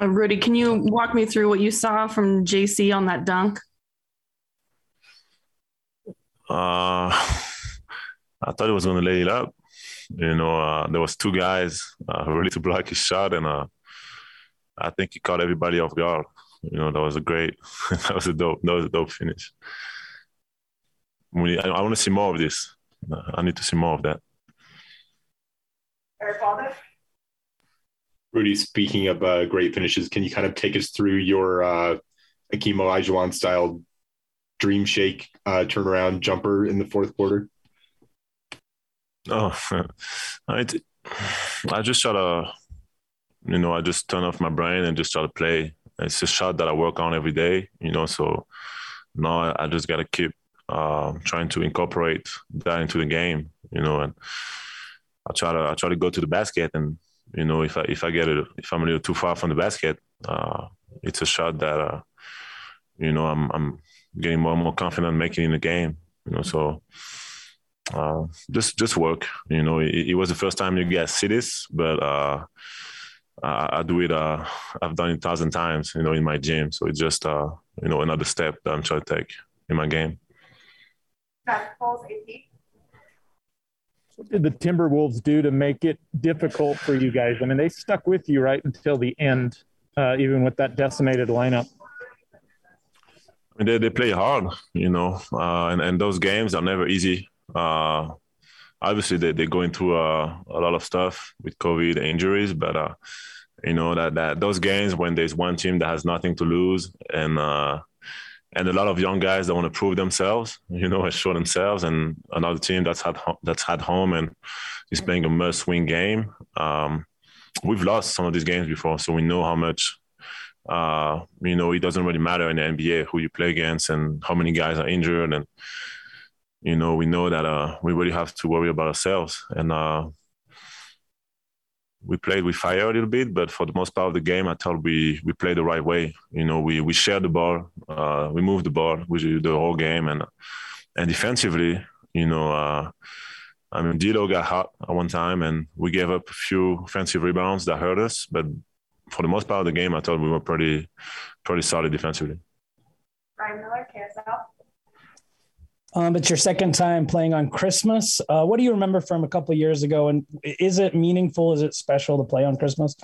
Uh, Rudy, can you walk me through what you saw from JC on that dunk? Uh, I thought he was going to lay it up. You know, uh, there was two guys uh, ready to block his shot, and uh, I think he caught everybody off guard. You know, that was a great, that was a dope, that was a dope finish. I, I want to see more of this. I need to see more of that. Eric Rudy, speaking of uh, great finishes, can you kind of take us through your uh, Hakeem Olajuwon style dream shake uh, turnaround jumper in the fourth quarter? Oh, I, I just try to, you know, I just turn off my brain and just try to play. It's a shot that I work on every day, you know, so now I just got to keep uh, trying to incorporate that into the game, you know, and I try to I try to go to the basket, and you know, if I if I get it, if I'm a little too far from the basket, uh, it's a shot that uh, you know I'm I'm getting more and more confident making in the game, you know, so. Uh, just just work. You know, it, it, was the first time you guys see this, but uh, I, I, do it. Uh, I've done it a thousand times. You know, in my gym. So it's just uh, you know another step that I'm trying to take in my game. What did the Timberwolves do to make it difficult for you guys? I mean, they stuck with you right until the end, uh, even with that decimated lineup. I mean, they, they play hard, you know, uh, and, and those games are never easy. Uh, obviously, they, they're going through a lot of stuff with COVID injuries, but, uh, you know, that, that those games when there's one team that has nothing to lose and uh, and a lot of young guys that want to prove themselves, you know, and show themselves, and another team that's had that's had home and is playing a must-win game. Um, we've lost some of these games before, so we know how much. Uh, you know, it doesn't really matter in the NBA who you play against and how many guys are injured, and you know, we know that uh, we really have to worry about ourselves. And uh, we played with fire a little bit, but for the most part of the game, I thought we we played the right way. You know, we we shared the ball, uh, we moved the ball with the whole game, and and defensively, you know, uh, I mean, D-Lo got hot at one time, and we gave up a few offensive rebounds that hurt us. But for the most part of the game, I thought we were pretty pretty solid defensively. Ryan Miller. Um, it's your second time playing on Christmas. Uh, what do you remember from a couple years ago? And is it meaningful? Is it special to play on Christmas?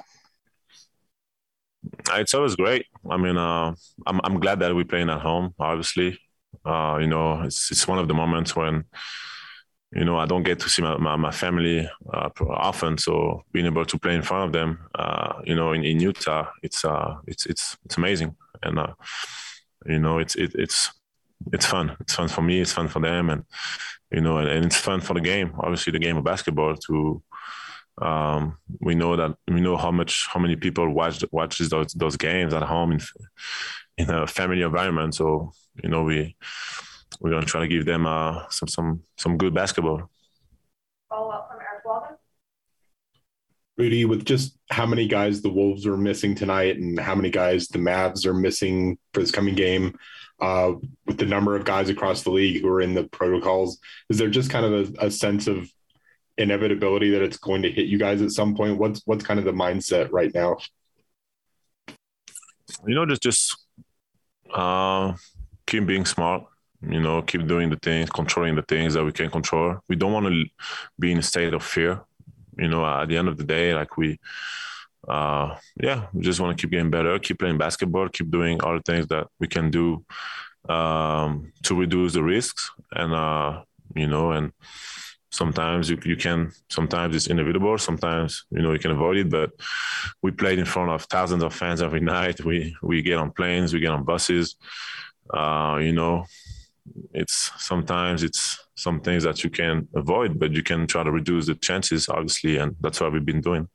It's always great. I mean, uh, I'm I'm glad that we're playing at home. Obviously, uh, you know, it's it's one of the moments when you know I don't get to see my my, my family uh, often. So being able to play in front of them, uh, you know, in, in Utah, it's uh, it's it's it's amazing, and you know, it's it, it's it's fun. It's fun for me. It's fun for them, and you know, and, and it's fun for the game. Obviously, the game of basketball. To um, we know that we know how much how many people watch watches those those games at home in in a family environment. So you know, we we're gonna try to give them uh, some some some good basketball. Follow up from Eric Walden. Rudy, with just how many guys the Wolves are missing tonight and how many guys the Mavs are missing for this coming game, uh, with the number of guys across the league who are in the protocols? Is there just kind of a, a, sense of inevitability that it's going to hit you guys at some point? What's what's kind of the mindset right now? You know, just just uh, keep being smart. You know, keep doing the things, controlling the things that we can control. We don't want to be in a state of fear. You know, at the end of the day, like we uh, yeah, we just want to keep getting better, keep playing basketball, keep doing all the things that we can do um, to reduce the risks. And, uh, you know, and sometimes you, you can, sometimes it's inevitable, sometimes, you know, you can avoid it. But we played in front of thousands of fans every night. We, we get on planes, we get on buses, uh, you know, it's sometimes it's some things that you can avoid, but you can try to reduce the chances, obviously. And that's what we've been doing.